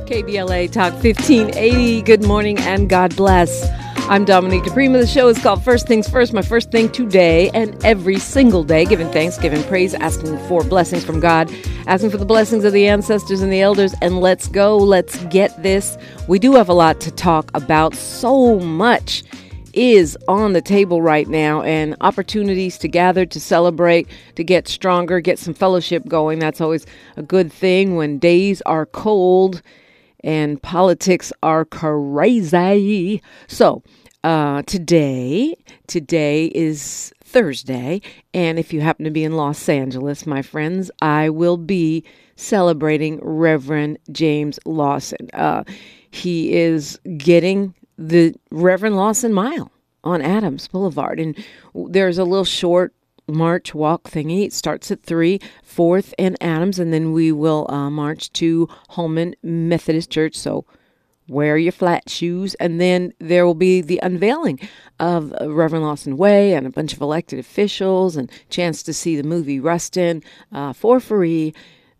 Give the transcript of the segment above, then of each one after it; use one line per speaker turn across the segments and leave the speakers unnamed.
KBLA Talk 1580. Good morning and God bless. I'm Dominique DiPrima. The show is called First Things First. My first thing today and every single day, giving thanks, giving praise, asking for blessings from God, asking for the blessings of the ancestors and the elders. And let's go. Let's get this. We do have a lot to talk about. So much is on the table right now and opportunities to gather, to celebrate, to get stronger, get some fellowship going. That's always a good thing when days are cold and politics are crazy. So, uh, today, today is Thursday, and if you happen to be in Los Angeles, my friends, I will be celebrating Reverend James Lawson. Uh, he is getting the Reverend Lawson Mile on Adams Boulevard, and there's a little short march walk thingy. It starts at 3, 4th and Adams, and then we will uh, march to Holman Methodist Church. So wear your flat shoes. And then there will be the unveiling of Reverend Lawson Way and a bunch of elected officials and chance to see the movie Rustin uh, for free.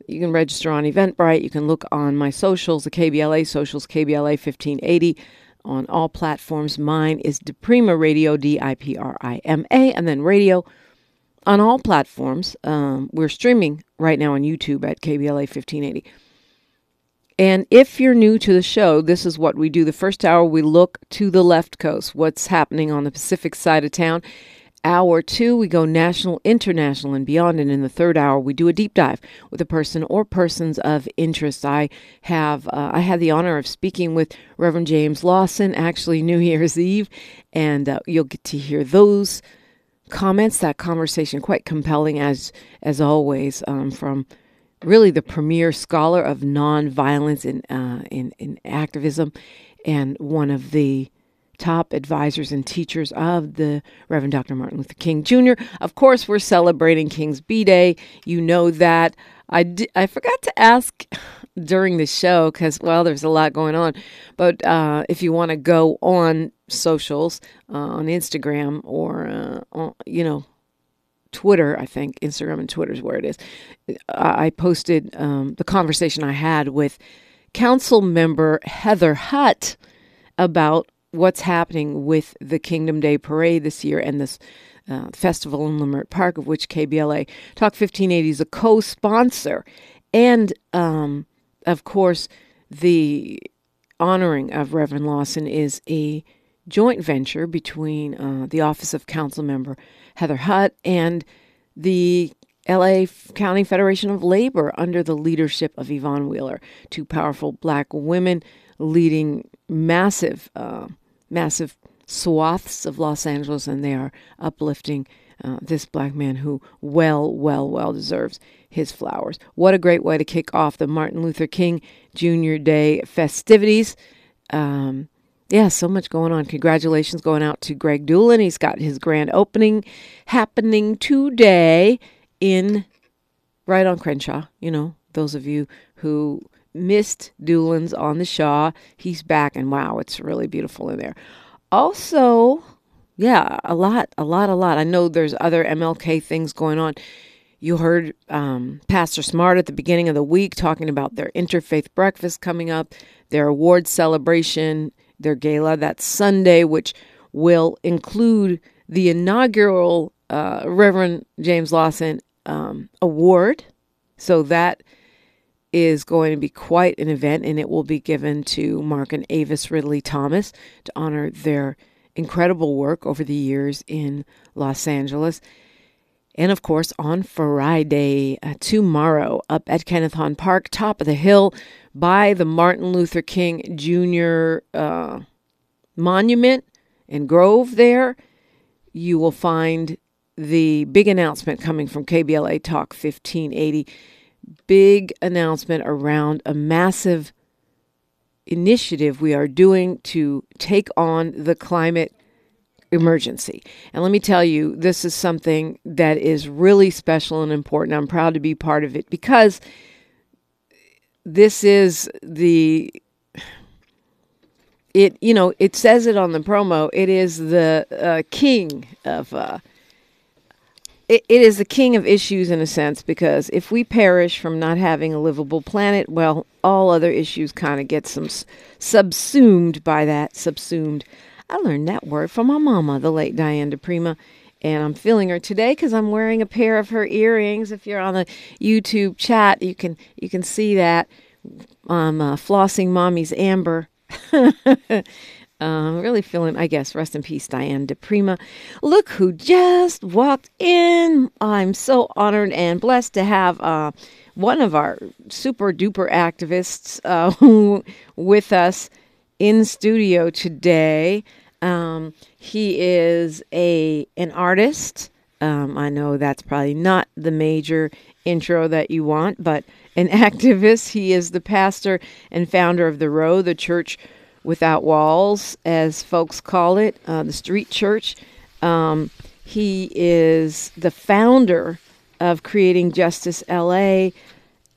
You can register on Eventbrite. You can look on my socials, the KBLA socials, KBLA 1580 on all platforms. Mine is DiPrima Radio, D I P R I M A, and then radio on all platforms. Um, we're streaming right now on YouTube at KBLA 1580. And if you're new to the show, this is what we do. The first hour, we look to the left coast, what's happening on the Pacific side of town. Hour two, we go national, international, and beyond. And in the third hour, we do a deep dive with a person or persons of interest. I have uh, I had the honor of speaking with Reverend James Lawson, actually New Year's Eve, and uh, you'll get to hear those comments, that conversation, quite compelling as as always, um, from really the premier scholar of nonviolence in, uh, in in activism, and one of the top advisors and teachers of the Reverend Dr. Martin Luther King Jr. Of course, we're celebrating King's B Day. You know that. I, I forgot to ask during the show because, well, there's a lot going on. But uh, if you want to go on socials, uh, on Instagram or, uh, on, you know, Twitter, I think Instagram and Twitter is where it is. I posted um, the conversation I had with council member Heather Hutt about what's happening with the Kingdom Day Parade this year and this uh, festival in Leimert Park, of which KBLA Talk 1580 is a co sponsor. And, um, of course, the honoring of Reverend Lawson is a joint venture between uh, the Office of Council Member Heather Hutt and the LA County Federation of Labor under the leadership of Yvonne Wheeler, two powerful black women leading massive, uh, massive swaths of Los Angeles, and they are uplifting uh, this black man who well, well, well deserves his flowers. What a great way to kick off the Martin Luther King Jr. Day festivities. Um, yeah, so much going on. Congratulations going out to Greg Dulan. He's got his grand opening happening today in right on Crenshaw. You know, those of you who missed Dulan's on the Shaw, he's back, and wow, it's really beautiful in there. Also, yeah, a lot, a lot, a lot. I know there's other MLK things going on. You heard um, Pastor Smart at the beginning of the week talking about their interfaith breakfast coming up, their award celebration their gala that Sunday, which will include the inaugural uh, Reverend James Lawson um, Award. So that is going to be quite an event, and it will be given to Mark and Avis Ridley Thomas to honor their incredible work over the years in Los Angeles. And of course, on Friday, uh, tomorrow, up at Kenneth Hahn Park, top of the hill, by the Martin Luther King Jr. Uh, monument and grove there, you will find the big announcement coming from KBLA Talk 1580. Big announcement around a massive initiative we are doing to take on the climate emergency. And let me tell you, this is something that is really special and important. I'm proud to be part of it because this is the it you know it says it on the promo it is the uh, king of uh, it, it is the king of issues in a sense because if we perish from not having a livable planet, well, all other issues kind of get some subsumed by that. Subsumed. I learned that word from my mama, the late Diane di Prima, and I'm feeling her today because I'm wearing a pair of her earrings. If you're on the YouTube chat, you can you can see that I'm uh, flossing mommy's amber. Uh, really feeling, I guess, rest in peace, Diane di Prima. Look who just walked in. I'm so honored and blessed to have uh, one of our super duper activists uh, with us in studio today. Um, he is a an artist. Um, I know that's probably not the major intro that you want, but an activist. He is the pastor and founder of the Row, the church without walls, as folks call it, uh, the street church. Um, he is the founder of Creating Justice LA.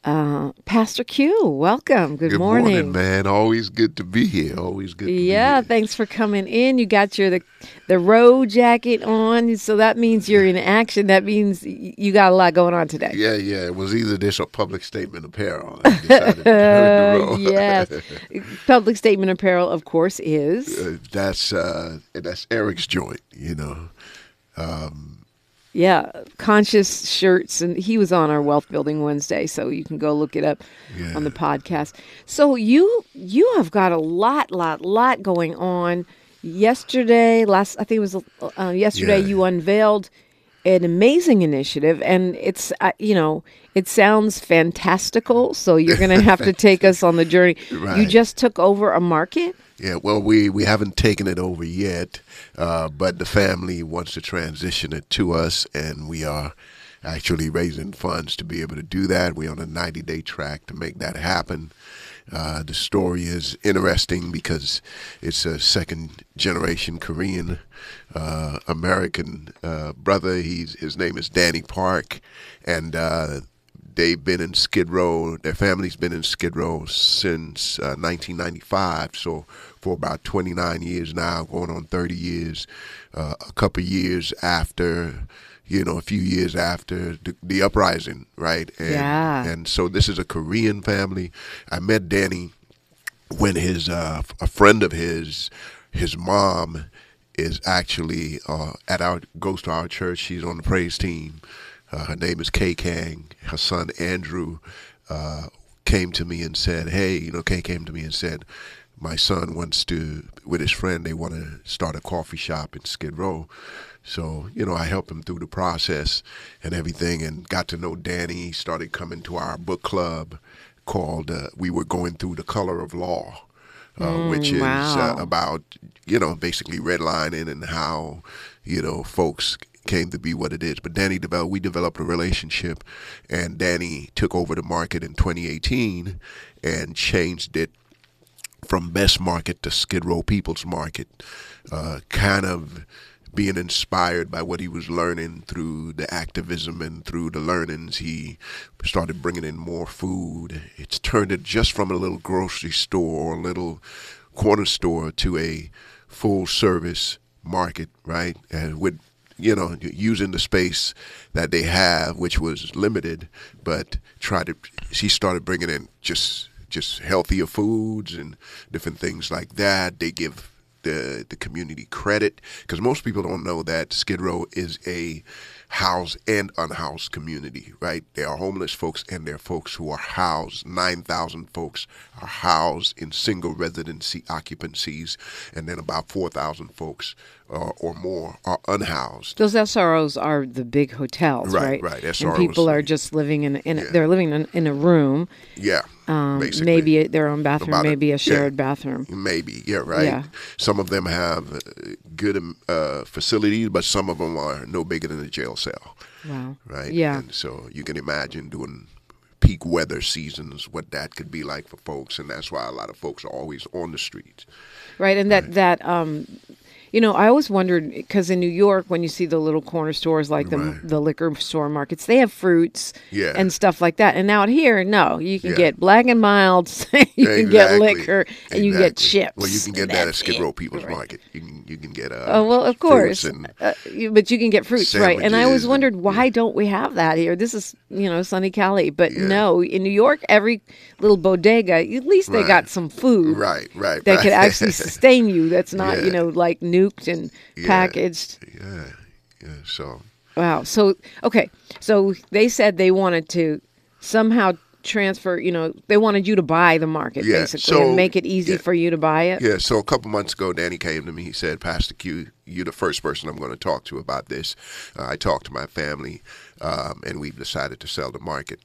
Uh, Pastor Cue, welcome. Good,
Good morning. man. Always good to be here. Always good. To
yeah,
be here.
thanks for coming in. You got your the the row jacket on, so that means you're in action. That means you got a lot going on today.
Yeah, yeah. It was either this or public statement apparel. I decided to turn the row.
yes, public statement apparel, of course, is
Uh, that's uh, that's Eric's joint. You know.
Yeah, conscious shirts, and he was on our Wealth Building Wednesday, so you can go look it up
Yeah.
on the podcast. So you you have got a lot, lot, lot going on. Yesterday, last I think it was uh, yesterday,
Yeah.
you unveiled an amazing initiative, and it's uh, you know it sounds fantastical. So you're going to have to take us on the journey. You just took over a market.
Yeah, well, we, we haven't taken it over yet, uh, but the family wants to transition it to us, and we are actually raising funds to be able to do that. We're on a 90 day track to make that happen. Uh, the story is interesting because it's a second generation Korean uh, American uh, brother. He's his name is Danny Park, and uh, they've been in Skid Row. Their family's been in Skid Row since uh, 1995. So for about 29 years now, going on 30 years. Uh, a couple years after, you know, a few years after the, the uprising, right? And,
Yeah.
And so this is a Korean family. I met Danny when his uh, a friend of his, his mom, is actually uh, at our goes to our church. She's on the praise team. Uh, her name is Kay Kang. Her son Andrew uh, came to me and said, "Hey, you know." Kay came to me and said, "My son wants to, with his friend, they want to start a coffee shop in Skid Row." So you know, I helped him through the process and everything, and got to know Danny. He started coming to our book club called uh, "We Were Going Through the Color of Law." Uh, which is
wow.
uh, about you know basically redlining and how you know folks came to be what it is. But Danny developed we developed a relationship, and Danny took over the market in 2018 and changed it from Best Market to Skid Row People's Market, uh, kind of being inspired by what he was learning through the activism and through the learnings. He started bringing in more food. It's turned it just from a little grocery store or a little corner store to a full service market, right? And with you know, using the space that they have, which was limited, but try to. She started bringing in just just healthier foods and different things like that. They give the the community credit because most people don't know that Skid Row is a housed and unhoused community, right? There are homeless folks and there are folks who are housed. 9,000 folks are housed in single residency occupancies, and then about 4,000 folks uh, or more are unhoused.
Those SROs are the big hotels, right?
Right, right,
And
SROs.
people are just living in, in
Yeah.
they're living in, in a room,
Yeah,
um,
basically.
maybe a, their own bathroom,
About
maybe a
yeah.
shared bathroom.
Maybe, yeah, right.
Yeah.
Some of them have uh, good um, uh, facilities, but some of them are no bigger than a jail cell,
Wow.
right?
Yeah.
And so you can imagine doing peak weather seasons, what that could be like for folks, and that's why a lot of folks are always on the streets.
right and that that um You know, I always wondered because in New York, when you see the little corner stores like the
Right.
the liquor store markets, they have fruits
Yeah.
and stuff like that. And out here, no, you can
Yeah.
get black and milds, you can get
Exactly.
liquor, and you can get chips.
Well, you can get that at Skid. Row People's
Right.
Market. You can you can get uh,
Oh well, of course,
and
uh, but you can get fruits, right? And I always wondered why don't we have that here? This is you know sunny Cali, but
Yeah.
no, in New York, every little bodega, at least they
Right.
got some food
right, right,
that
right.
could actually sustain you. That's not you know like nuked and
Yeah.
packaged.
yeah, yeah. So
Wow. So okay, so they said they wanted to somehow transfer. You know, they wanted you to buy the market
Yeah,
basically
so-
and make it easy
yeah.
for you to buy it.
Yeah, so a couple months ago, Danny came to me. He said, Pastor Cue, you're the first person I'm going to talk to about this. Uh, I talked to my family, um, and we've decided to sell the market.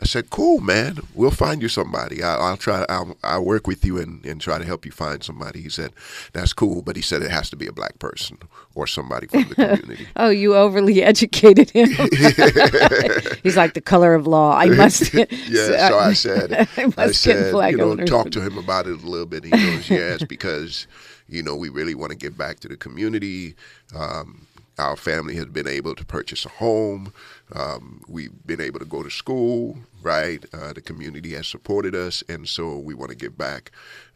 I said, cool, man. We'll find you somebody. I, I'll try. I'll, I'll work with you and, and try to help you find somebody. He said, that's cool, but he said it has to be a black person or somebody from the community.
Oh, you overly educated him. He's like the color of law. I must.
yeah, so I said,
I must
I
get
said, you know,
owners.
talk to him about it a little bit. He goes, yes, because you know we really want to give back to the community. Um, our family has been able to purchase a home. Um, we've been able to go to school. Right, uh, the community has supported us, and so we want to give back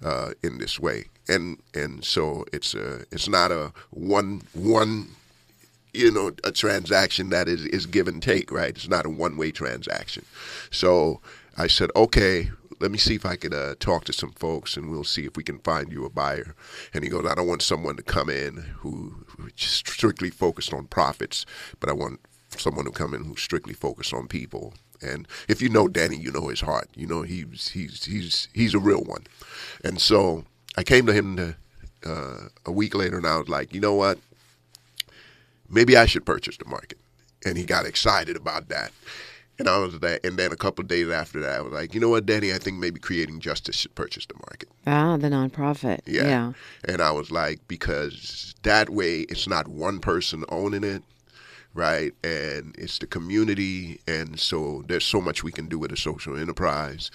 uh, in this way. And and so it's a it's not a one one you know a transaction that is is give and take right it's not a one way transaction so i said okay let me see if i could uh, talk to some folks and we'll see if we can find you a buyer and he goes i don't want someone to come in who, who strictly focused on profits but i want someone who come in who's strictly focused on people and if you know danny you know his heart you know he's he's he's he's a real one and so i came to him to, uh, a week later and i was like you know what maybe I should purchase the market. And he got excited about that. And I was that, and then a couple of days after that, I was like, you know what, Danny, I think maybe Creating Justice should purchase the market.
ah, the nonprofit.
Yeah.
yeah.
And I was like, because that way it's not one person owning it, right? And it's the community. And so there's so much we can do with a social enterprise.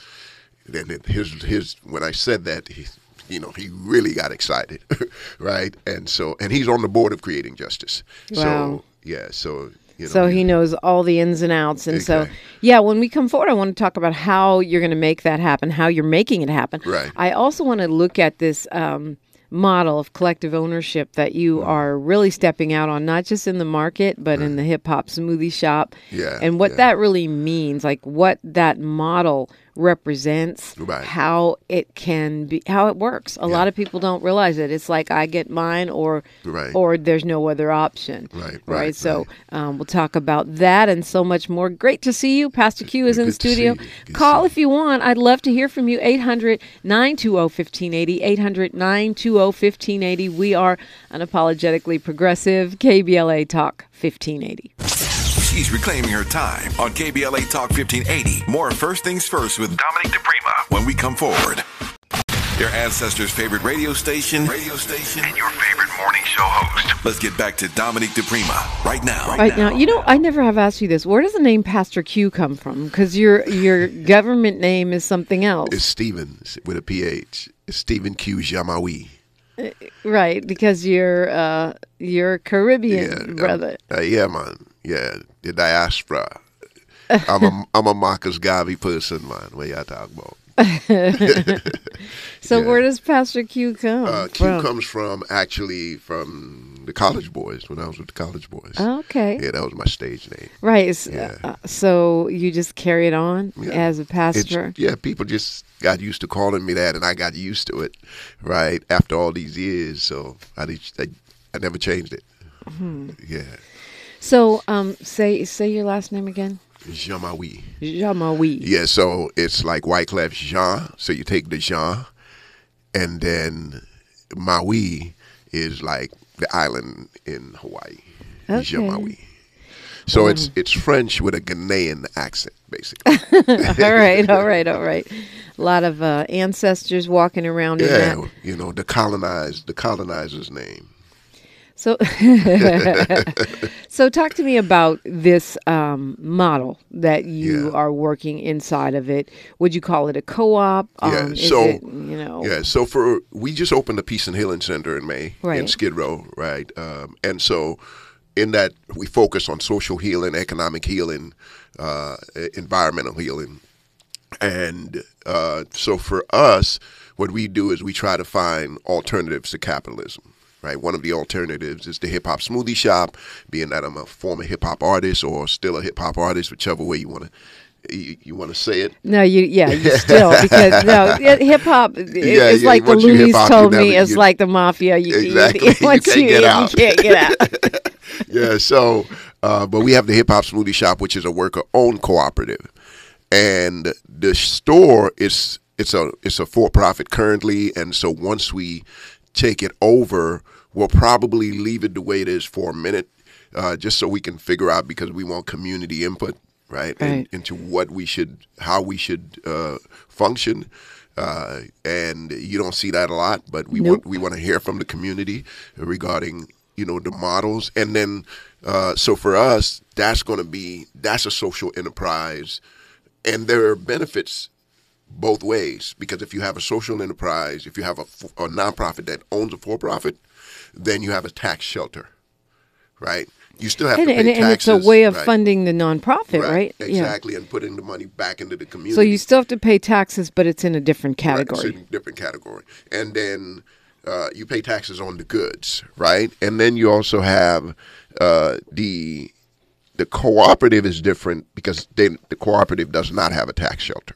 Then it, his, his, when I said that, he, you know, he really got excited, right? And so, and he's on the board of Creating Justice.
Wow.
So, yeah, so, you know.
So he knows all the ins and outs. And so, yeah, when we come forward, I want to talk about how you're going to make that happen, how you're making it happen.
Right.
I also want to look at this um, model of collective ownership that you are really stepping out on, not just in the market, but in the hip hop smoothie shop.
Yeah,
And what
yeah.
that really means, like what that model represents,
Right.
how it can be, how it works. A lot of people don't realize it. It's like I get mine or,
Right.
or there's no other option.
Right,
Right.
right,
So um, we'll talk about that and so much more. Great to see you. Pastor Cue is in the
Good to see
studio.
you. Good to
Call if you want. I'd love to hear from you. 800 920 1580. 800 920 1580. We are unapologetically progressive. KBLA Talk 1580.
She's reclaiming her time on KBLA Talk 1580. More First Things First with Dominic DiPrima when we come forward. Your ancestors' favorite radio station, radio station, and your favorite morning show host. Let's get back to Dominic DiPrima right now.
All right now, you know, I never have asked you this. Where does the name Pastor Cue come from? Because your your government name is something else,
It's Stevens with a PH. It's Stephen Q. Jn-Marie.
Right? Because you're uh, you're Caribbean,
Yeah,
brother.
Uh, yeah, man. Yeah, the diaspora. I'm a I'm a Marcus Garvey person, man. What y'all talk about?
So
yeah.
where does Pastor Cue come
Uh, Q
from?
comes from actually from the College Boys when I was with the College Boys.
okay.
Yeah, that was my stage name.
Right.
Yeah.
Uh, so you just carry it on
Yeah.
as a
It's,
pastor.
yeah, people just got used to calling me that, and I got used to it, right? After all these years, so I did, I, I never changed it.
Hmm.
Yeah,
So um, say say your last name again.
Jn-Marie.
Jn-Marie.
Yeah, so it's like Wyclef Jean. So you take the Jean, and then Maui is like the island in Hawaii.
Okay.
So it's it's French with a Ghanaian accent, basically.
all right. All right. All right. A lot of uh, ancestors walking around in
yeah,
that.
you know the colonized, the colonizer's name.
So, so talk to me about this um, model that you
Yeah.
are working inside of it. Would you call it a co-op?
Yeah,
Um,
so
it- you know.
Yeah, so for we just opened the Peace and Healing Center in May in
Right.
Skid Row, right? Um, and so in that we focus on social healing, economic healing, uh, environmental healing, and uh, so for us, what we do is we try to find alternatives to capitalism. Right, one of the alternatives is the hip hop smoothie shop. Being that I'm a former hip hop artist or still a hip hop artist, whichever way you want to you, you want to say it.
No, you yeah, you still because no hip hop
Yeah,
it's
yeah,
like the Loonies told me
never-
it's
you-
like the mafia. You,
Exactly. You
once
can't
you,
get out.
you can't get out.
yeah, so uh, but we have the Hip Hop Smoothie Shop, which is a worker-owned cooperative, and the store is it's a it's a for-profit currently, and so once we take it over, we'll probably leave it the way it is for a minute, uh, just so we can figure out because we want community input, right, in- into what we should, how we should uh, function. Uh, and you don't see that a lot, but we
Nope.
want we want to hear from the community regarding you know the models and then uh, so for us that's going to be that's a social enterprise and there are benefits both ways because if you have a social enterprise if you have a, a nonprofit that owns a for-profit then you have a tax shelter right you still have
And,
to pay
and, and it's a way of
right,
funding the nonprofit, right? Yeah.
exactly and putting the money back into the community
So you still have to pay taxes, but it's in a different
Right, it's
category.
in a different category. And then uh, you pay taxes on the goods, right? And then you also have uh, the the cooperative is different because then the cooperative does not have a tax shelter.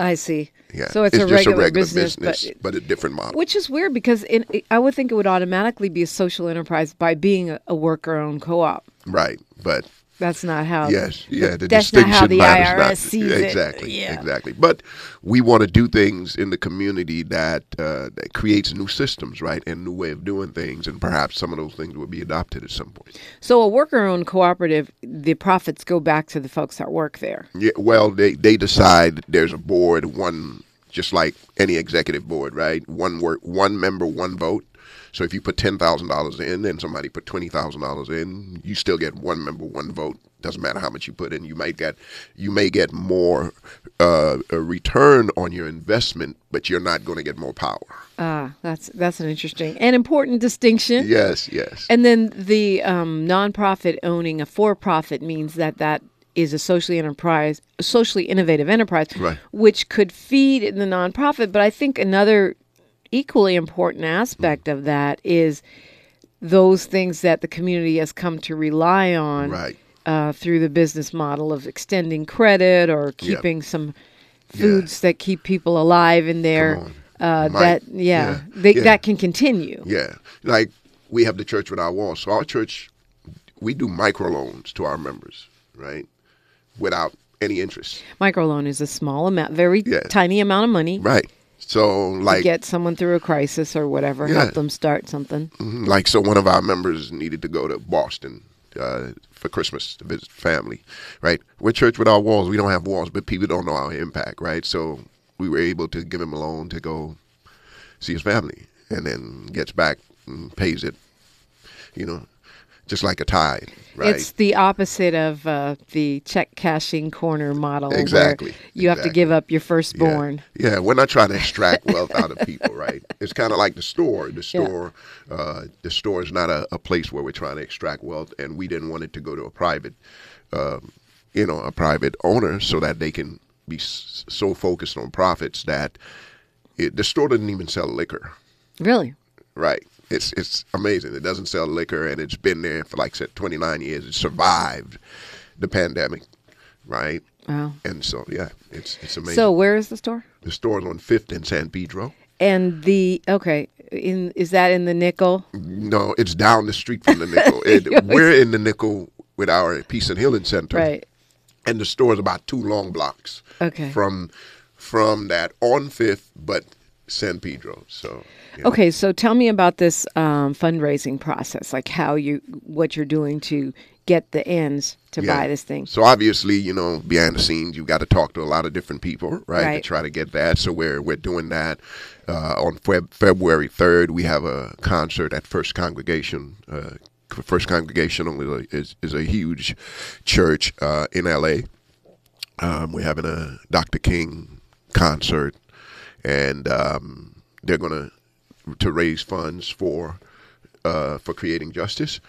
I see.
Yeah,
So it's, a,
just
regular
a regular
business,
business,
but
but a different model.
which is weird because in, I would think it would automatically be a social enterprise by being a, a worker-owned co-op.
Right, but
That's not how.
yes, yeah, the
that's not
distinction
how the
matters
IRS
not.
sees it.
exactly,
Yeah.
exactly. But we want to do things in the community that uh, that creates new systems, right, and new way of doing things, and perhaps some of those things will be adopted at some point.
So a worker-owned cooperative, the profits go back to the folks that work there.
Yeah, well, they they decide there's a board, one just like any executive board, right? One work, one member, one vote. So if you put ten thousand dollars in, and somebody put twenty thousand dollars in, you still get one member, one vote. Doesn't matter how much you put in. You might get you may get more uh, a return on your investment, but you're not going to get more power.
Ah, that's that's an interesting and important distinction.
Yes, yes.
And then the um, nonprofit owning a for-profit means that that is a socially enterprise, a socially innovative enterprise,
Right.
which could feed in the nonprofit. But I think another equally important aspect of that is those things that the community has come to rely on
Right.
uh, through the business model of extending credit or keeping some foods that keep people alive in there. Uh, that yeah,
yeah,
They,
yeah.
that can continue.
Yeah, like we have the church without walls. So our church, we do microloans to our members, right, without any interest,
Microloan is a small amount, very
Yeah.
tiny amount of money
right? So like,
get someone through a crisis or whatever,
Yeah.
help them start something.
mhm, like so one of our members needed to go to Boston uh, for Christmas to visit family, right? We're church without walls. We don't have walls, but people don't know our impact, right? So we were able to give him a loan to go see his family, and then gets back and pays it, you know, just like a tithe, right?
It's the opposite of uh, the check cashing corner model. where
Exactly,
you have to give up your firstborn.
Yeah. yeah, we're not trying to extract wealth out of people, right? It's kind of like the store. The store, uh, the store is not a, a place where we're trying to extract wealth, and we didn't want it to go to a private, um, you know, a private owner, so that they can be s- so focused on profits that it, the store doesn't even sell liquor,
Really?
right? It's it's amazing. It doesn't sell liquor, and it's been there for like I said, 29 years. It survived the pandemic, right?
Wow.
And so yeah, it's it's amazing.
So where is the store?
The store's on Fifth in San Pedro.
And the okay, in is that in the nickel?
No, it's down the street from the nickel. It, we're in the nickel with our Peace and Healing Center,
Right.
and the store is about two long blocks
Okay.
from from that on Fifth, but San Pedro. So yeah.
Okay, so tell me about this um, fundraising process, like how you, what you're doing to get the ends to
Yeah.
buy this thing.
So obviously, you know, behind the scenes, you've got to talk to a lot of different people, right,
Right.
to try to get that. So we're we're doing that uh, on Feb- February third. We have a concert at First Congregation. Uh, First Congregational is is a huge church uh, in LA. Um, we're having a Dr. King concert, and um, they're going to raise funds for uh, for creating justice.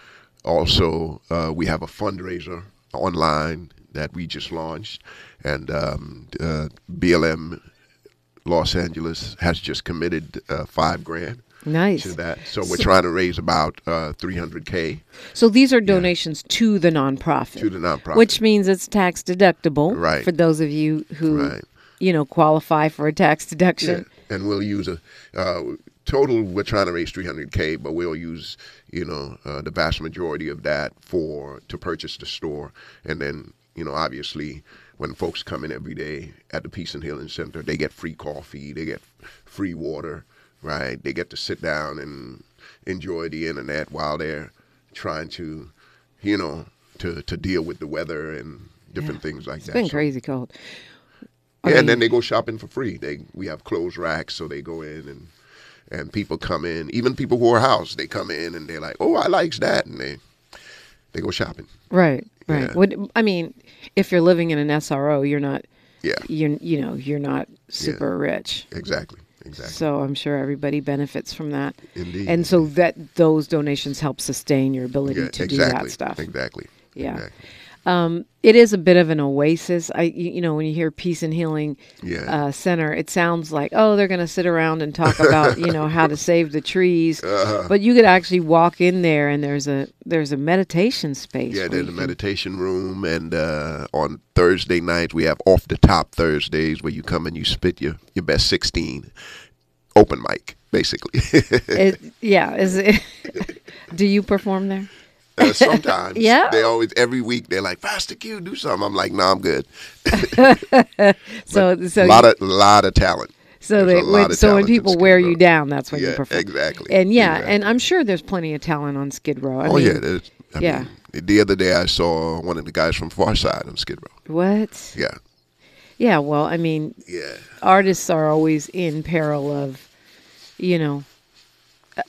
Also, uh, we have a fundraiser online that we just launched, and um, uh, BLM Los Angeles has just committed uh, five grand
Nice.
to that. So we're trying to raise about uh, 300k
So these are donations to the nonprofit.
to the nonprofit.
Which means it's tax deductible
Right.
for those of you who,
Right.
you know, qualify for a tax
Yeah,
deduction.
and we'll use a uh, total. We're trying to raise 300k, but we'll use you know uh, the vast majority of that for to purchase the store, and then you know obviously when folks come in every day at the Peace and Healing Center, they get free coffee, they get free water, right? They get to sit down and enjoy the internet while they're trying to, you know, to to deal with the weather and different things like
It's
that.
It's been
So-
crazy cold.
yeah, and then they go shopping for free. They we have clothes racks, so they go in and and people come in. Even people who are housed, they come in and they're like, "Oh, I likes that," and they they go shopping.
Right, right.
Yeah.
Would I mean, if you're living in an SRO, you're not,
Yeah,
you're, you know, you're not super rich.
exactly, exactly.
So I'm sure everybody benefits from that.
Indeed.
And so that those donations help sustain your ability
yeah,
to
exactly,
do that stuff.
Exactly.
Yeah.
exactly.
It is a bit of an oasis. I, you, you know, when you hear Peace and Healing
Yeah.
uh, Center, it sounds like oh, they're going to sit around and talk about you know how to save the trees.
Uh-huh.
But you could actually walk in there and there's a there's a meditation space.
Yeah, there's a
can-
meditation room, and uh, on Thursday nights we have off the top Thursdays where you come and you spit your your best sixteen, open mic basically.
It, yeah, is it? do you perform there?
Uh, sometimes,
Yeah.
they always every week they're like, "Pastor Cue, do something." I'm like, "No, I'm good."
So so
a lot of lot of talent.
So
There's
they when, so when people wear
Row.
you down, that's when you
Yeah,
perform.
exactly,
And yeah,
exactly.
and I'm sure there's plenty of talent on Skid Row. I
oh
mean,
yeah, there's, I
yeah.
Mean, the other day I saw one of the guys from Pharcyde on Skid Row.
What?
Yeah,
Yeah. Well, I mean,
yeah,
artists are always in peril of, you know, uh,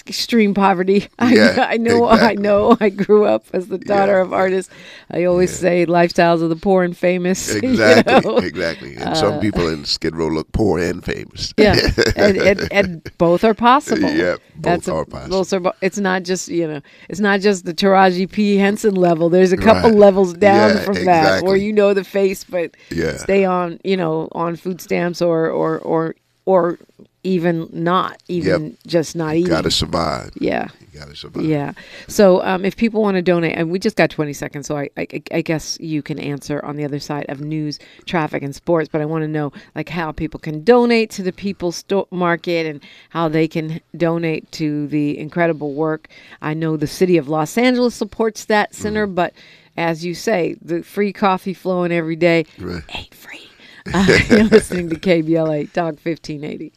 extreme poverty. I,
Yeah,
I know. I know. I grew up as the daughter
Yeah.
of artists. I always say lifestyles of the poor and famous. you
exactly,
know?
exactly. And some people in Skid Row look poor and famous.
Uh, Yeah, and, and, and both are possible.
Yeah, both
That's a-
are possible.
those are it's not just you know, it's not just the Taraji P Henson level. There's a couple
Right.
levels down
Yeah,
from that where you know the face, but
Yeah.
stay on you know on food stamps or or or or even not even just not eating.
Got to survive.
yeah.
You got to survive.
Yeah. So um, if people want to donate, and we just got 20 seconds, so I, I, I guess you can answer on the other side of news, traffic, and sports. But I want to know like how people can donate to the People's Sto- Market and how they can donate to the incredible work. I know the city of Los Angeles supports that center,
Mm-hmm.
but as you say, the free coffee flowing every day
Right.
ain't free. Uh, you're listening to KBLA Talk 1580.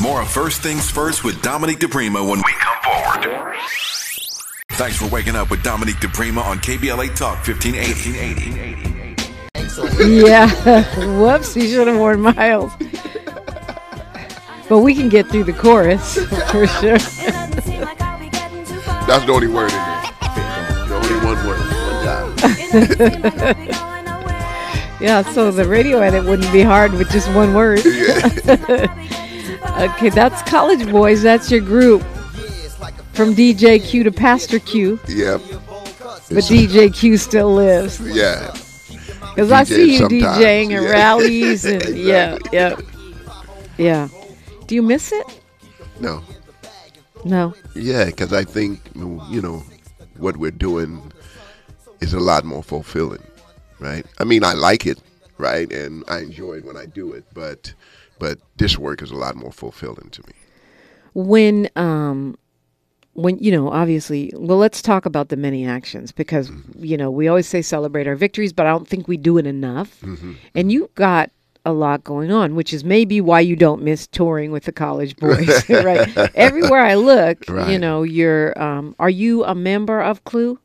More of First Things First with Dominique DiPrima when we come forward. Thanks for waking up with Dominique DiPrima on KBLA Talk 1580.
Yeah. Whoops, you should have worn miles. But we can get through the chorus for sure.
That's the only word in there. The only one word. One time.
Yeah, so the radio edit wouldn't be hard with just one word. Okay, that's College Boys. That's your group. From DJ Cue to Pastor Cue.
Yep.
But DJ Cue still lives.
Yeah.
Because I see you DJing at
yeah.
rallies and yeah, yeah. Yeah. Do you miss it?
No.
No.
Yeah, because I think you know what we're doing is a lot more fulfilling, right? I mean, I like it, right, and I enjoy it when I do it, but but this work is a lot more fulfilling to me.
when um when you know obviously well let's talk about the many actions because you know we always say celebrate our victories but i don't think we do it enough. And you got a lot going on which is maybe why you don't miss touring with the college boys right? Everywhere i look you know you're um are you a member of clue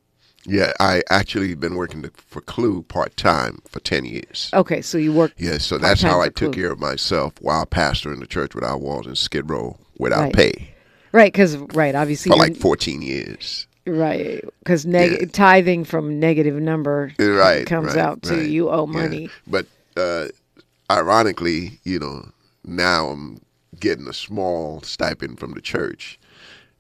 Yeah, I actually been working for Clue part time for ten years.
okay so you work
Yeah, so that's how I took
Clue.
care of myself while pastoring the church without walls in Skid Row without
Right.
pay
right because right obviously
for like fourteen years.
right because neg-
Yeah.
tithing from negative number
Right,
comes
right,
out to
right.
you owe
Yeah.
money
But uh, ironically, you know, now I'm getting a small stipend from the church.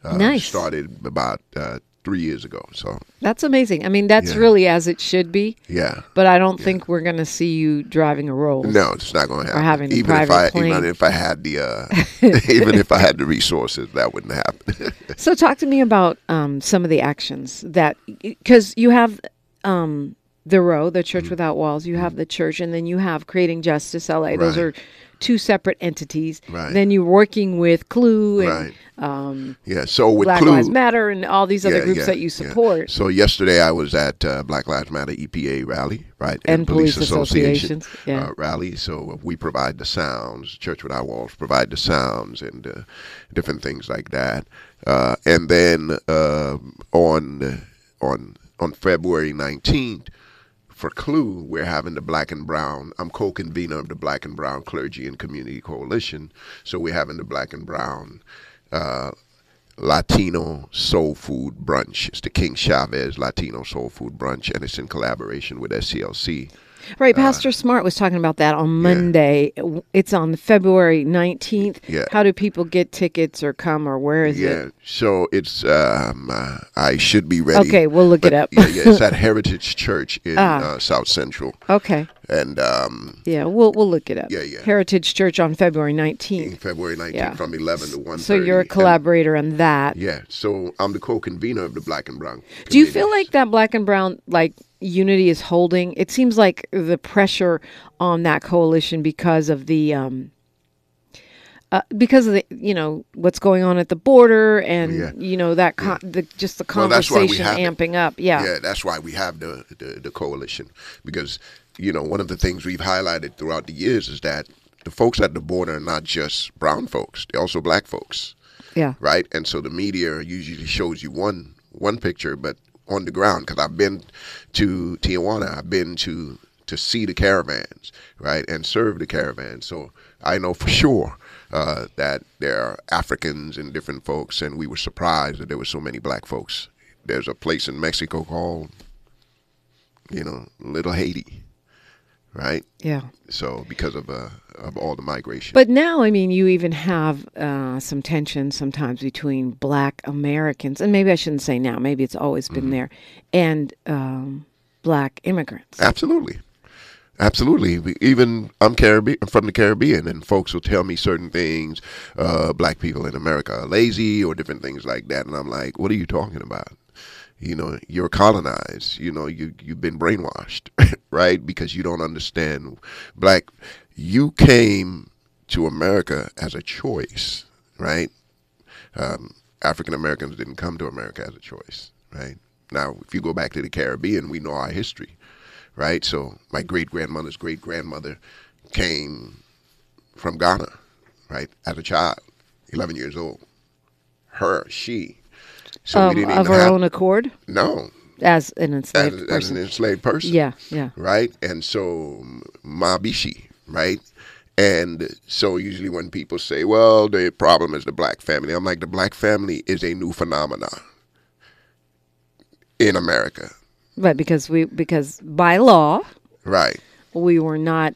Uh,
Nice.
Started about uh, three years ago. So
That's amazing. I mean, that's
Yeah.
really as it should be.
yeah.
But I don't think we're going to see you driving a Rolls.
No, it's not going to happen.
having a
even if I even if I had the uh, even if I had the resources, that wouldn't happen.
So talk to me about um, some of the actions that because you have um, the row, the
Mm-hmm.
Church Without Walls, you have the church, and then you have Creating Justice LA. Those are two separate entities.
Right.
Then you're working with Clue and
right.
um,
Yeah. So with
Black
Clue,
Lives Matter and all these other
Yeah,
groups
yeah,
that you
yeah.
support.
So yesterday I was at uh, Black Lives Matter EPA rally, right,
And police associations, yeah.
uh, rally. So we provide the sounds. Church Without Walls provide the sounds and uh, different things like that. Uh, and then uh, on on on February nineteenth. For Clue, we're having the Black and Brown. I'm co-convener of the Black and Brown Clergy and Community Coalition, so we're having the Black and Brown uh, Latino Soul Food Brunch. It's the King Chavez Latino Soul Food Brunch, and it's in collaboration with SCLC.
Right, Pastor Smart was talking about that on Monday. It's on February 19th.
Yeah.
How do people get tickets or come or where is it?
Yeah,
it?
so it's um, uh, I should be ready.
Okay, we'll look it up.
yeah, yeah, it's at Heritage Church in
Ah.
uh, South Central,
Okay.
and um,
Yeah, we'll we'll look it up.
Yeah, yeah.
Heritage Church on February
in
19th.
February 19th
Yeah.
from 11 to 1.
So you're a collaborator on that.
Yeah, so I'm the co-convener of the Black and Brown.
Do you feel like that black and brown like unity is holding? It seems like the pressure on that coalition because of the um uh, because of the you know what's going on at the border and
Yeah.
you know that con- the just the
Well, that's why we
conversation
it.
amping up. Yeah.
Yeah, that's why we have the, the the coalition because you know one of the things we've highlighted throughout the years is that the folks at the border are not just brown folks; they're also black folks,
Yeah.
right? And so the media usually shows you one one picture, but on the ground, because I've been to Tijuana, I've been to to see the caravans, right, and serve the caravans. So I know for sure uh, that there are Africans and different folks, and we were surprised that there were so many black folks. There's a place in Mexico called, you know, Little Haiti, right?
Yeah.
So because of uh, of all the migration.
But now, I mean, you even have uh, some tension sometimes between black Americans, and maybe I shouldn't say now, maybe it's always been
Mm-hmm.
there, and um, black immigrants.
Absolutely. Absolutely. Even I'm Caribbean I'm from the Caribbean, and folks will tell me certain things. Uh, black people in America are lazy, or different things like that, and I'm like, "What are you talking about? You know, you're colonized. You know, you you've been brainwashed, right? Because you don't understand black. You came to America as a choice, right? Um, African Americans didn't come to America as a choice, right? Now, if you go back to the Caribbean, we know our history, right? So, my great grandmother's great grandmother came from Ghana, right, as a child, 11 years old. Her, she. So
Um,
we didn't
of her
have,
own accord,
no,
as an
as,
enslaved
as
person.
an enslaved person
yeah, yeah.
right? And so Mabishi, right? And so usually when people say, well, the problem is the black family, I'm like, the black family is a new phenomenon in America,
But because we because by law
right?
we were not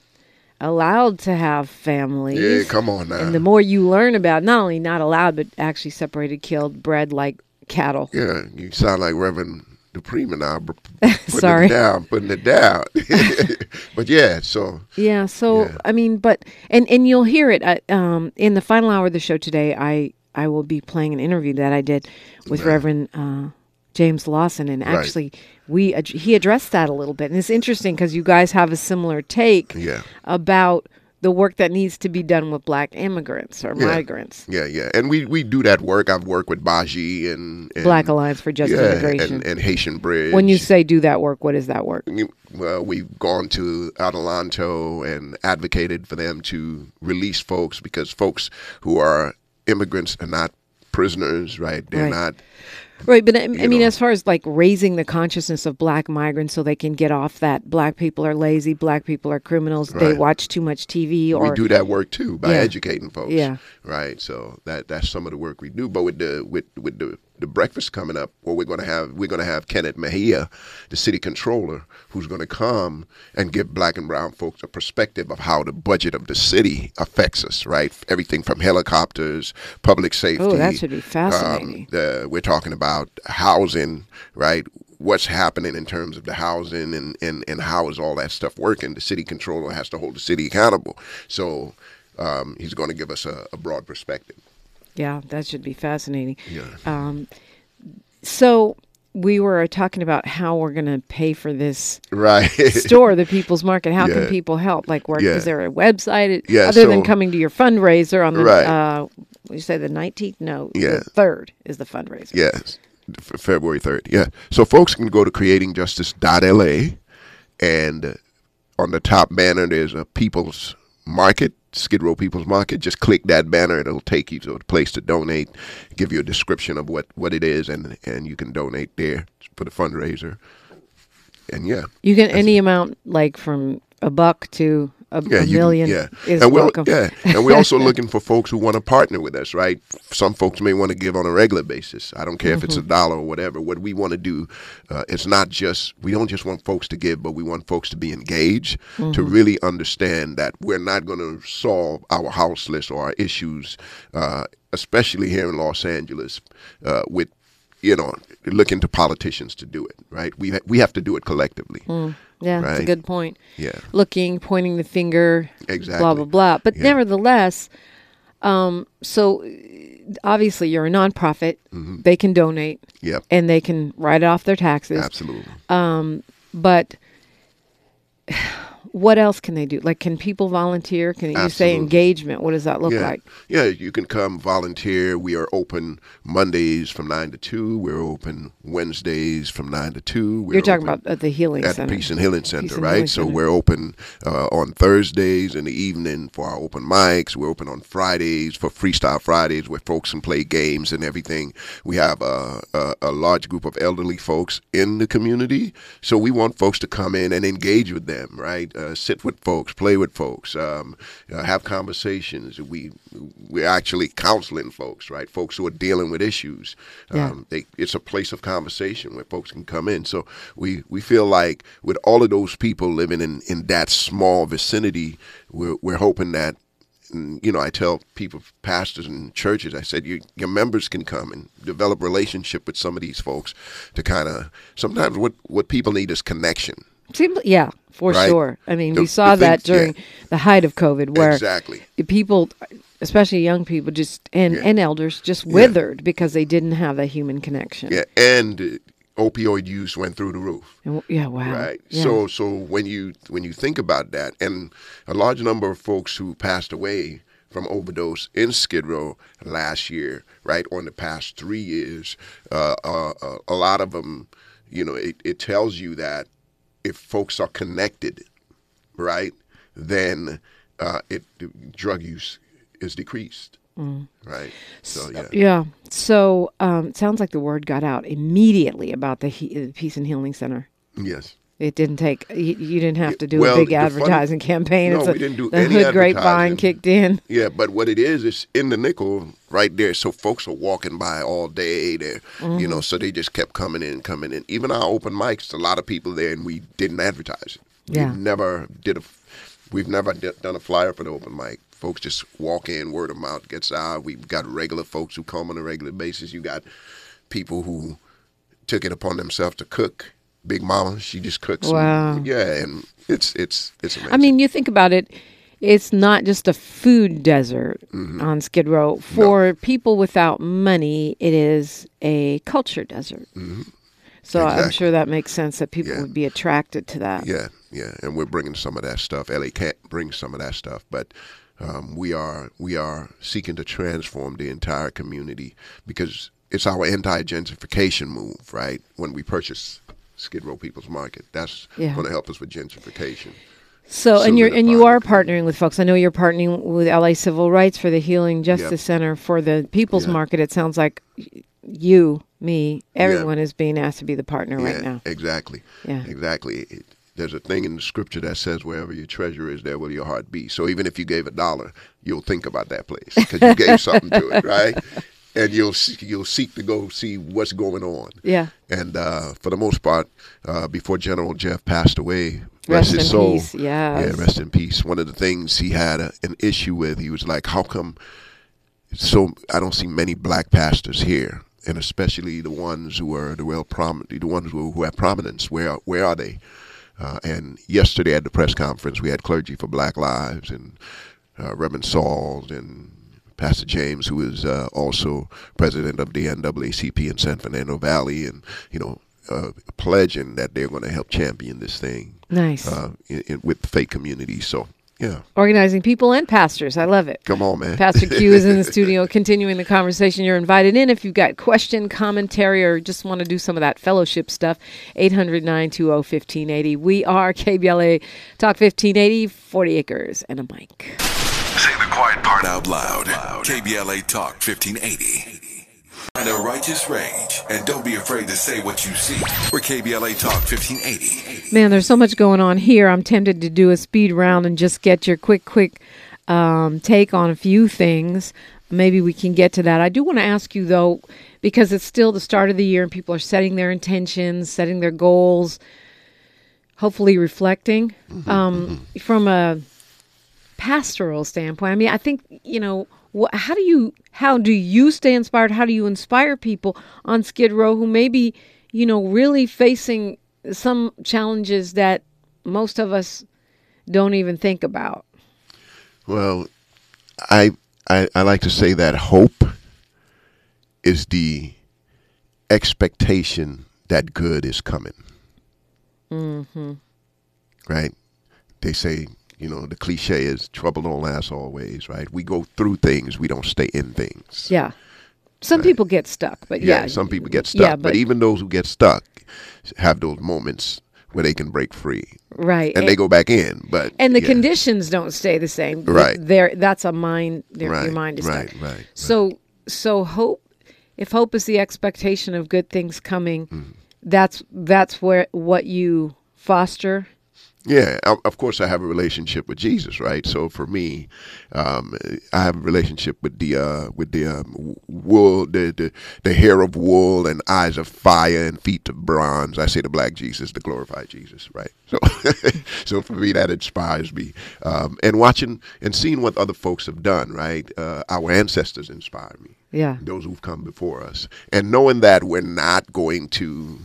allowed to have families.
Yeah, come on now.
And the more you learn about not only not allowed but actually separated, killed, bred like cattle.
yeah, you sound like Reverend Dupree now, br- putting
Sorry.
it down, putting it down. but yeah, so
Yeah. So
Yeah.
I mean, but and and you'll hear it uh, um, in the final hour of the show today. I I will be playing an interview that I did with Reverend uh, James Lawson, and
Right.
actually we ad- he addressed that a little bit, and it's interesting because you guys have a similar take
yeah.
about the work that needs to be done with black immigrants or
Yeah.
migrants.
Yeah, yeah, and we, we do that work. I've worked with BAJI and, and
Black Alliance for Just
yeah,
Immigration.
and, and Haitian Bridge.
when you say do that work, what is that work?
Well, we've gone to Adelanto and advocated for them to release folks because folks who are immigrants are not prisoners, right? They're
Right.
not
Right, but I, I mean,
know.
as far as like raising the consciousness of black migrants so they can get off that black people are lazy, black people are criminals, they watch too much TV, or
we do that work too by
Yeah.
educating folks.
Yeah.
Right. So that that's some of the work we do. But with the with with the the breakfast coming up, where we're going to have we're going to have Kenneth Mejia, the city controller, who's going to come and give black and brown folks a perspective of how the budget of the city affects us. Right. Everything from helicopters, public safety.
Oh, that should be
um,
fascinating.
the, we're talking about housing. Right. What's happening in terms of the housing and, and, and how is all that stuff working? The city controller has to hold the city accountable. So um, he's going to give us a, a broad perspective.
yeah, that should be fascinating.
Yeah.
Um, so we were talking about how we're going to pay for this
Right.
store, the People's Market. How can people help? Like, where
Yeah.
is there a website
Yeah,
other than coming to your fundraiser on the
Right.
uh, you say the nineteenth? No,
Yeah.
the third is the fundraiser.
yes. F- February 3rd. Yeah. So folks can go to creatingjustice.la and on the top banner there's a People's Market, Skid Row People's Market. Just click that banner. It'll take you to a place to donate, give you a description of what, what it is, and, and you can donate there for the fundraiser. And yeah.
You can any amount like from a buck to a,
Yeah,
a
you
million
yeah,
is
and we're,
welcome.
Yeah, and we're also looking for folks who want to partner with us. Right? Some folks may want to give on a regular basis. I don't care if
Mm-hmm.
it's a dollar or whatever. What we want to do, uh, it's not just we don't just want folks to give, but we want folks to be engaged to
Mm-hmm.
really understand that we're not going to solve our houseless or our issues, uh, especially here in Los Angeles, uh, with you know looking to politicians to do it. Right? We ha- we have to do it collectively.
Yeah, that's a good point.
Yeah.
Looking, pointing the finger,
Exactly.
blah blah blah. But
Yeah.
nevertheless, um, so uh, obviously you're a nonprofit. They can donate
Yep.
and they can write it off their taxes.
Absolutely.
Um, But what else can they do? Like, can people volunteer? Can you say engagement? What does that look
yeah.
like?
Yeah, you can come volunteer. We are open Mondays from 9 to 2. We're open Wednesdays from 9 to 2. We're
You're talking about at the healing center.
at
center.
the Peace and Healing Center,
Peace
right?
Healing
so
Center.
we're open uh, on Thursdays in the evening for our open mics. We're open on Fridays for Freestyle Fridays where folks can play games and everything. We have a, a, a large group of elderly folks in the community, so we want folks to come in and engage with them, right? Uh, sit with folks, play with folks, um, uh, have conversations. We we're actually counseling folks, right? Folks who are dealing with issues.
Yeah.
Um, they, it's a place of conversation where folks can come in. So we, we feel like with all of those people living in, in that small vicinity, we're, we're hoping that, and, you know, I tell people, pastors and churches, I said, you, your members can come and develop relationship with some of these folks to kind of, sometimes what, what people need is connection.
Yeah, for
Right.
sure. I mean,
The-
we saw that
thing- yeah.
during the height of COVID, where
Exactly.
people, especially young people, just and
Yeah.
and elders, just withered because they didn't have that human connection.
Yeah. And uh, opioid use went through the roof.
And yeah, wow.
Right.
Yeah.
So so when you when you think about that, and a large number of folks who passed away from overdose in Skid Row last year, right, on the past three years, uh, uh, uh, a lot of them, you know, it, it tells you that if folks are connected, right, then uh, it drug use is decreased, right. So yeah.
Mm. Yeah. So um, sounds like the word got out immediately about the, he- the Peace and Healing Center.
Yes.
It didn't take. You, you didn't have to do
Well,
a big advertising campaign.
No,
It's a-
we didn't do
the
any
hood grapevine kicked in.
Yeah, but what it is is in the nickel right there. So folks are walking by all day there, you know. Mm-hmm. So they just kept coming in, coming in. Even our open mics, a lot of people there, and we didn't advertise it.
Yeah.
We've never did a, we've never done a flyer for the open mic. Folks just walk in, word of mouth gets out. We've got regular folks who come on a regular basis. You got people who took it upon themselves to cook. Big Mama, she just cooks.
Wow.
Yeah, and it's it's it's amazing.
I mean, you think about it. It's not just a food desert
Mm-hmm.
on Skid Row. For people without money, it is a culture desert. So I'm
Mm-hmm.
Sure that makes sense that people
Yeah.
would be attracted to that.
Yeah, yeah, and we're bringing some of that stuff. LA can't bring some of that stuff, but um, we are we are seeking to transform the entire community because it's our anti-gentrification move, right? When we purchase Skid Row People's Market, that's
Yeah.
going to help us with gentrification.
So, and you're and you are partnering with folks. I know you're partnering with LA Civil Rights for the Healing Justice
Yep.
Center for the People's
Yeah.
Market. It sounds like you me. Everyone is being asked to be the partner right now.
Exactly.
Yeah.
Exactly. It- there's a thing in the scripture that says, "Wherever your treasure is, there will your heart be." So even if you gave a dollar, you'll think about that place because you gave something to it, right? And you'll you'll seek to go see what's going on.
Yeah.
And uh, for the most part, uh, before General Jeff passed away,
Rest
his
in
soul.
peace, yes.
Yeah, rest in peace. One of the things he had a, an issue with, he was like, "How come?" So I don't see many black pastors here, and especially the ones who are the well prominent, the ones who, who have prominence. Where where are they? Uh, and yesterday at the press conference, we had clergy for Black Lives and uh, Reverend Sauls and Pastor James, who is uh, also president of the NAACP in San Fernando Valley, and you know, uh, pledging that they're going to help champion this thing
Nice.
uh, in, in, with the faith community. So, yeah,
Organizing people and pastors. I love it.
come on, man.
Pastor Cue is in the studio continuing the conversation. You're invited in if you've got question, commentary, or just want to do some of that fellowship stuff. 800 920 1580. We are KBLA Talk 1580, 40 acres and a mic.
Say the quiet part out loud. KBLA Talk 1580. And a righteous rage. And don't be afraid to say what you see. We're KBLA Talk 1580.
Man, there's so much going on here. I'm tempted to do a speed round and just get your quick, quick um, take on a few things. Maybe we can get to that. I do want to ask you, though, because it's still the start of the year and people are setting their intentions, setting their goals, hopefully reflecting um, from a pastoral standpoint. I mean, I think, you know, how do you how do you stay inspired? How do you inspire people on Skid Row who may be, you know, really facing some challenges that most of us don't even think about?
Well, I, I I like to say that hope is the expectation that good is coming. Mm-hmm. Right? They say, you know, the cliche is trouble don't last always, right? We go through things, we don't stay in things.
Yeah. Some people get stuck, but yeah.
some people get stuck.
Yeah,
but,
but,
even those who get stuck have those moments where they can break free.
right.
And, they go back in. But
and the
yeah.
conditions don't stay the same.
Right.
There that's a mind their,
Right,
your mind is
right,
stuck.
right, right.
So so hope if hope is the expectation of good things coming,
Mm-hmm.
that's that's where what you foster.
Yeah, of course I have a relationship with Jesus, right? So for me, um, I have a relationship with the uh, with the um, wool, the, the the hair of wool and eyes of fire and feet of bronze. I say the black Jesus, the glorified Jesus, right? So, so for me that inspires me, um, and watching and seeing what other folks have done, right? Uh, our ancestors inspire me
Yeah.
those who've come before us, and knowing that we're not going to,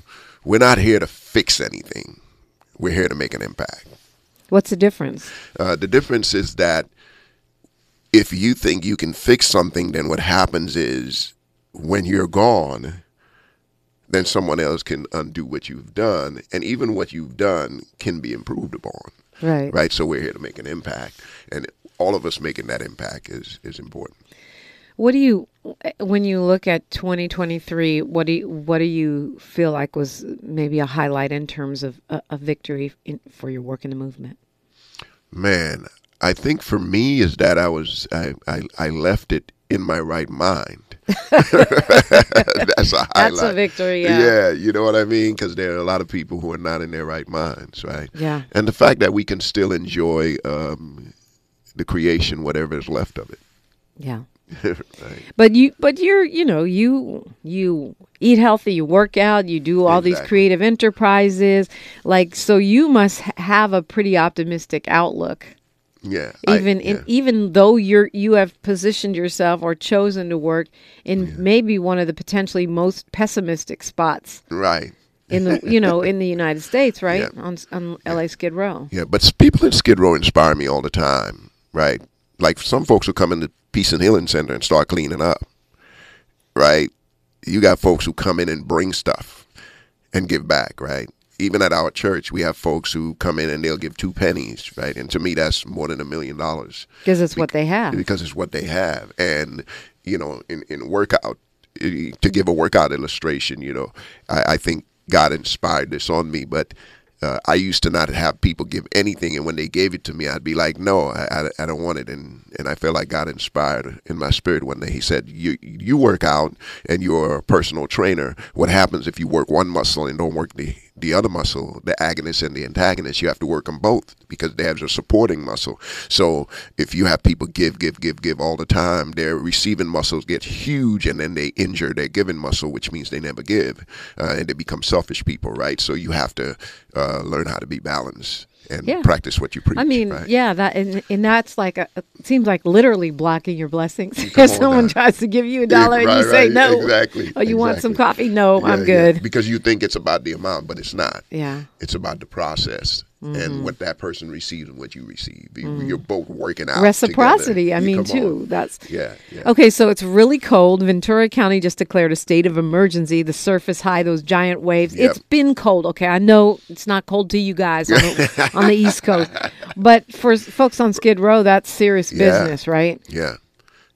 we're not here to fix anything. We're here to make an impact.
What's the difference?
Uh, the difference is that if you think you can fix something, then what happens is when you're gone, then someone else can undo what you've done, and even what you've done can be improved upon.
Right.
Right. So we're here to make an impact, and all of us making that impact is is important.
What do you when you look at 2023, what do you, what do you feel like was maybe a highlight in terms of a, a victory in, for your work in the movement?
Man, I think for me is that I was I, I, I left it in my right mind. That's a highlight.
That's a victory, yeah.
Yeah, you know what I mean? Because there are a lot of people who are not in their right minds, right?
Yeah.
And the fact that we can still enjoy um, the creation, whatever is left of it.
Yeah.
right.
But you, but you're, you know, you you eat healthy, you work out, you do all these creative enterprises, like so. You must have a pretty optimistic outlook,
Yeah. I-
even
yeah.
in, even though you're you have positioned yourself or chosen to work in maybe one of the potentially most pessimistic spots
right.
in the you know in the United States, right
Yeah.
on on LA Skid Row.
Yeah, but people in Skid Row inspire me all the time, right? Like some folks who come into Peace and Healing Center and start cleaning up, right? You got folks who come in and bring stuff and give back, right? Even at our church, we have folks who come in and they'll give two pennies, right? And to me, that's more than a million dollars
Because it's what they have.
because it's what they have. And you know, in in workout, to give a workout illustration, you know, I, I think God inspired this on me, but uh, I used to not have people give anything, and when they gave it to me, I'd be like, "No, I, I, I, don't want it." And and I felt like God inspired in my spirit one day. He said, "You you work out, and you're a personal trainer. What happens if you work one muscle and don't work the the other muscle, the agonist and the antagonist, you have to work them both because they have a supporting muscle. So if you have people give, give, give, give all the time, their receiving muscles get huge and then they injure their giving muscle, which means they never give. Uh, and they become selfish people, right? So you have to uh, learn how to be balanced and
Yeah.
practice what you preach.
I mean,
right?
yeah, that and, and that's like a, it seems like literally blocking your blessings. If someone
now.
tries to give you a
Yeah,
dollar and you
right,
say no,
Exactly.
oh, you want some coffee? No,
Yeah,
I'm good.
Because you think it's about the amount, but it's not.
Yeah.
It's about the process
Mm-hmm.
and what that person receives and what you receive. You- You're both working out.
Reciprocity.
together.
I mean, too.
on.
That's
Yeah, yeah.
Okay, so it's really cold. Ventura County just declared a state of emergency. The surface high, those giant waves.
Yep.
It's been cold. Okay, I know it's not cold to you guys on the, on the East Coast, but for folks on Skid Row, that's serious
Yeah.
business, right?
Yeah.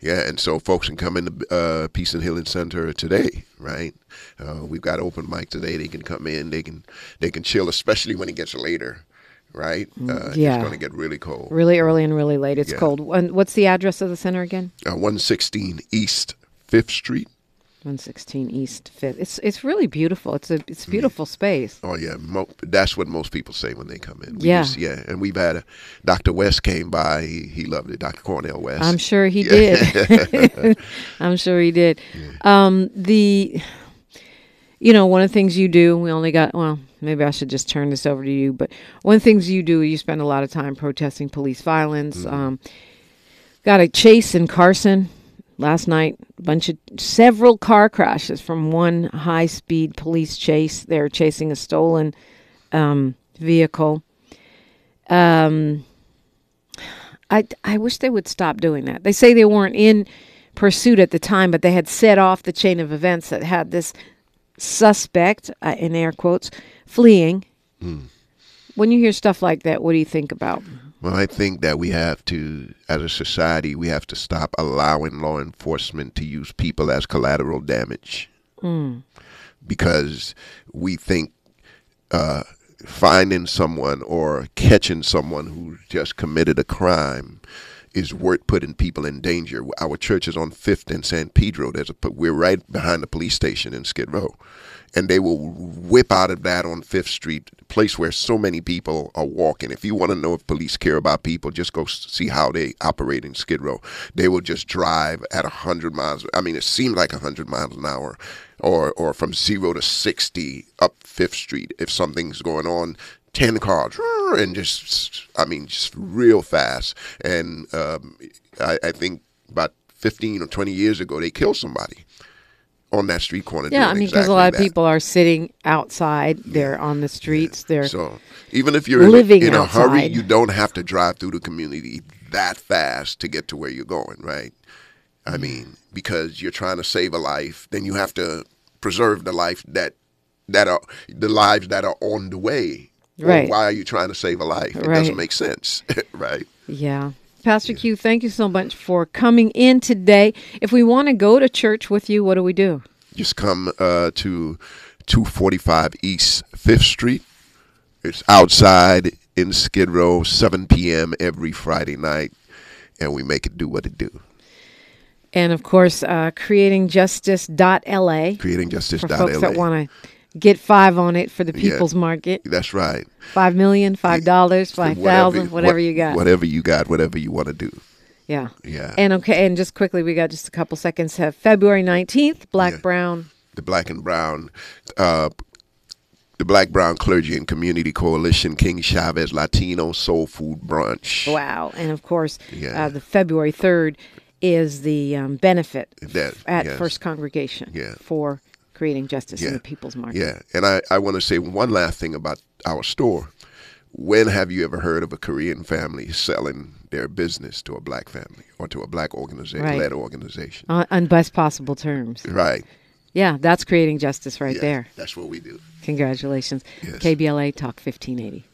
Yeah, and so folks can come into uh, Peace and Healing Center today, right? Uh, we've got open mic today. They can come in. They can they can chill, especially when it gets later, right? Uh,
yeah.
It's going to get really cold.
Really early and really late. It's
Yeah.
cold. And what's the address of the center again?
Uh, 116 East Fifth Street.
116 East Fifth. It's it's really beautiful. It's a
Mm.
it's a beautiful space.
Oh yeah, mo- that's what most people say when they come in. We
Yeah.
just- yeah, and we've had a Dr. West came by. He, he loved it. Dr. Cornel West.
I'm sure he did. I'm sure he did. Um, the, you know, one of the things you do, we only got, well, maybe I should just turn this over to you, but one of the things you do, you spend a lot of time protesting police violence. Um, got a chase in Carson last night, a bunch of several car crashes from one high speed police chase. They're chasing a stolen um, vehicle. Um, I, I wish they would stop doing that. They say they weren't in pursuit at the time, but they had set off the chain of events that had this suspect, uh, in air quotes, fleeing. When you hear stuff like that, what do you think about?
Well, I think that we have to, as a society, we have to stop allowing law enforcement to use people as collateral damage. Because we think uh, finding someone or catching someone who just committed a crime is worth putting people in danger. Our church is on Fifth and San Pedro. There's a we're right behind the police station in Skid Row, and they will whip out of that on Fifth Street, place where so many people are walking. If you want to know if police care about people, just go see how they operate in Skid Row. They will just drive at hundred miles. I mean, it seems like hundred miles an hour, or or from zero to sixty up Fifth Street. If something's going on, 10 cars and just i mean just real fast and um, I, I think about 15 or 20 years ago they killed somebody on that street corner
Yeah, I mean, because a
exactly
lot of
that.
people are sitting outside. They're on the streets. They're
so even if you're in,
living
in a hurry you don't have to drive through the community that fast to get to where you're going right i mean because you're trying to save a life then you have to preserve the life that that are the lives that are on the way
Right.
why are you trying to save a life it
Right.
doesn't make sense right
Yeah. Pastor Cue, thank you so much for coming in today. If we want to go to church with you, what do we do?
just come uh, to 245 East Fifth Street. It's outside in Skid Row, 7 p.m. every Friday night, and we make it do what it do.
And of course, uh, creatingjustice.la
Creating Justice.
for folks that want to get five on it for the
Yeah.
people's market.
That's right.
Five million, five dollars, five thousand, whatever
what-
you got.
Whatever you got, whatever you want to do.
Yeah.
Yeah.
And okay, and just quickly, we got just a couple seconds. Have February nineteenth, Black
Yeah.
Brown.
the Black and Brown, uh, the Black Brown Clergy and Community Coalition, King Chavez Latino Soul Food Brunch.
Wow. And of course,
Yeah.
uh, the February third is the um, benefit
That-
at
yes.
First Congregation
Yeah.
for creating justice in
Yeah.
the people's market.
Yeah, and I, I want to say one last thing about our store. When have you ever heard of a Korean family selling their business to a black family or to a black organization,
Right.
led organization?
On, on best possible terms.
Right.
Yeah, that's creating justice right
Yeah,
there.
That's what we do.
Congratulations.
Yes.
KBLA Talk 1580.